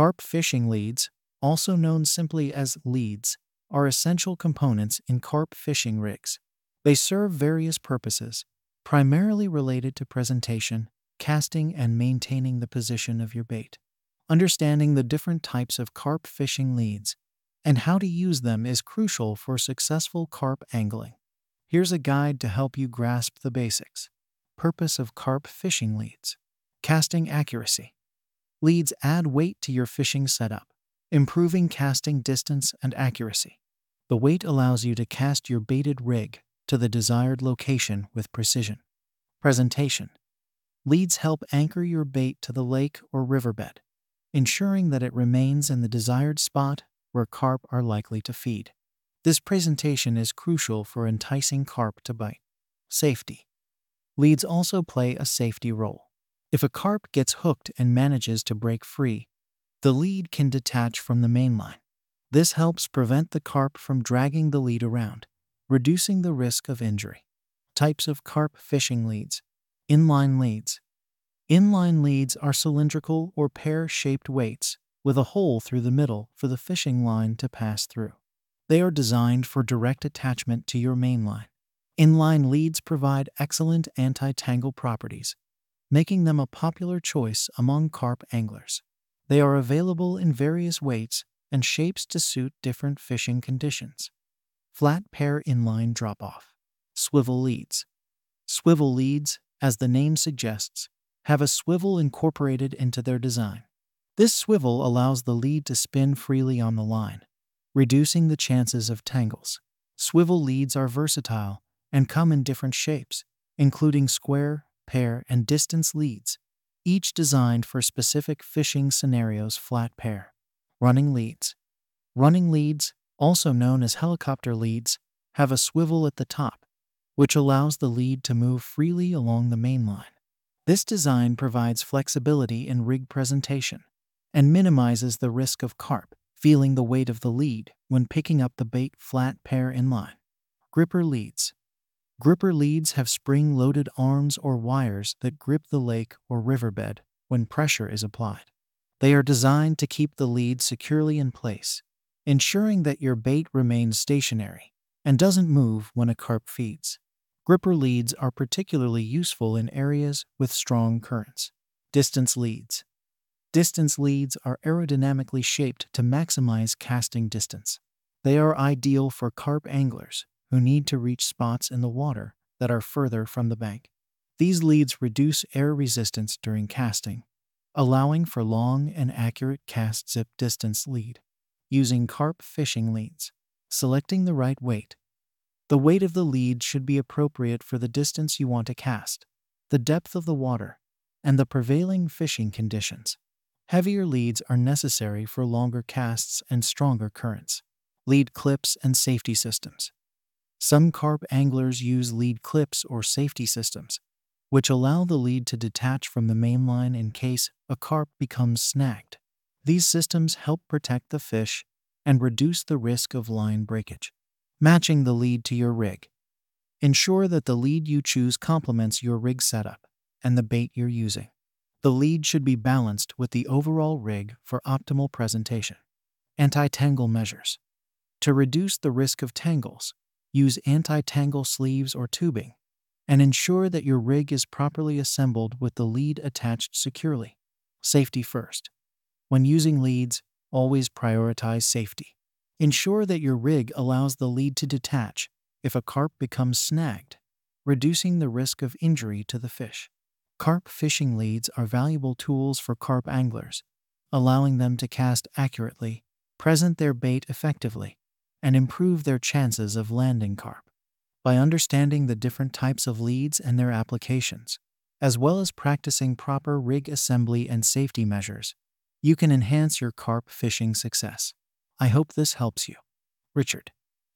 Carp fishing leads, also known simply as leads, are essential components in carp fishing rigs. They serve various purposes, primarily related to presentation, casting, and maintaining the position of your bait. Understanding the different types of carp fishing leads and how to use them is crucial for successful carp angling. Here's a guide to help you grasp the basics. Purpose of carp fishing leads Casting accuracy. Leads add weight to your fishing setup, improving casting distance and accuracy. The weight allows you to cast your baited rig to the desired location with precision. Presentation Leads help anchor your bait to the lake or riverbed, ensuring that it remains in the desired spot where carp are likely to feed. This presentation is crucial for enticing carp to bite. Safety Leads also play a safety role. If a carp gets hooked and manages to break free, the lead can detach from the main line. This helps prevent the carp from dragging the lead around, reducing the risk of injury. Types of carp fishing leads Inline leads. Inline leads are cylindrical or pear shaped weights with a hole through the middle for the fishing line to pass through. They are designed for direct attachment to your main line. Inline leads provide excellent anti tangle properties, making them a popular choice among carp anglers. They are available in various weights and shapes to suit different fishing conditions. Flat pear inline drop off. Swivel leads. Swivel leads, as the name suggests, have a swivel incorporated into their design. This swivel allows the lead to spin freely on the line, reducing the chances of tangles. Swivel leads are versatile and come in different shapes, including square, pear, and distance leads, each designed for specific fishing scenarios flat pear. Running leads. Running leads, also known as helicopter leads, have a swivel at the top, which allows the lead to move freely along the main line. This design provides flexibility in rig presentation and minimizes the risk of carp feeling the weight of the lead when picking up the bait flat pear in line. Gripper leads. Gripper leads have spring loaded arms or wires that grip the lake or riverbed when pressure is applied. They are designed to keep the lead securely in place, ensuring that your bait remains stationary and doesn't move when a carp feeds. Gripper leads are particularly useful in areas with strong currents. Distance leads. Distance leads are aerodynamically shaped to maximize casting distance. They are ideal for carp anglers who need to reach spots in the water that are further from the bank. These leads reduce air resistance during casting, allowing for long and accurate cast zip distance lead. Using carp fishing leads, selecting the right weight. The weight of the lead should be appropriate for the distance you want to cast, the depth of the water, and the prevailing fishing conditions. Heavier leads are necessary for longer casts and stronger currents. Lead clips and safety systems. Some carp anglers use lead clips or safety systems, which allow the lead to detach from the main line in case a carp becomes snagged. These systems help protect the fish and reduce the risk of line breakage. Matching the lead to your rig. Ensure that the lead you choose complements your rig setup and the bait you're using. The lead should be balanced with the overall rig for optimal presentation. Anti tangle measures. To reduce the risk of tangles, use anti tangle sleeves or tubing, and ensure that your rig is properly assembled with the lead attached securely. Safety first. When using leads, always prioritize safety. Ensure that your rig allows the lead to detach if a carp becomes snagged, reducing the risk of injury to the fish. Carp fishing leads are valuable tools for carp anglers, allowing them to cast accurately, present their bait effectively, and improve their chances of landing carp. By understanding the different types of leads and their applications, as well as practicing proper rig assembly and safety measures, you can enhance your carp fishing success. I hope this helps you. Richard.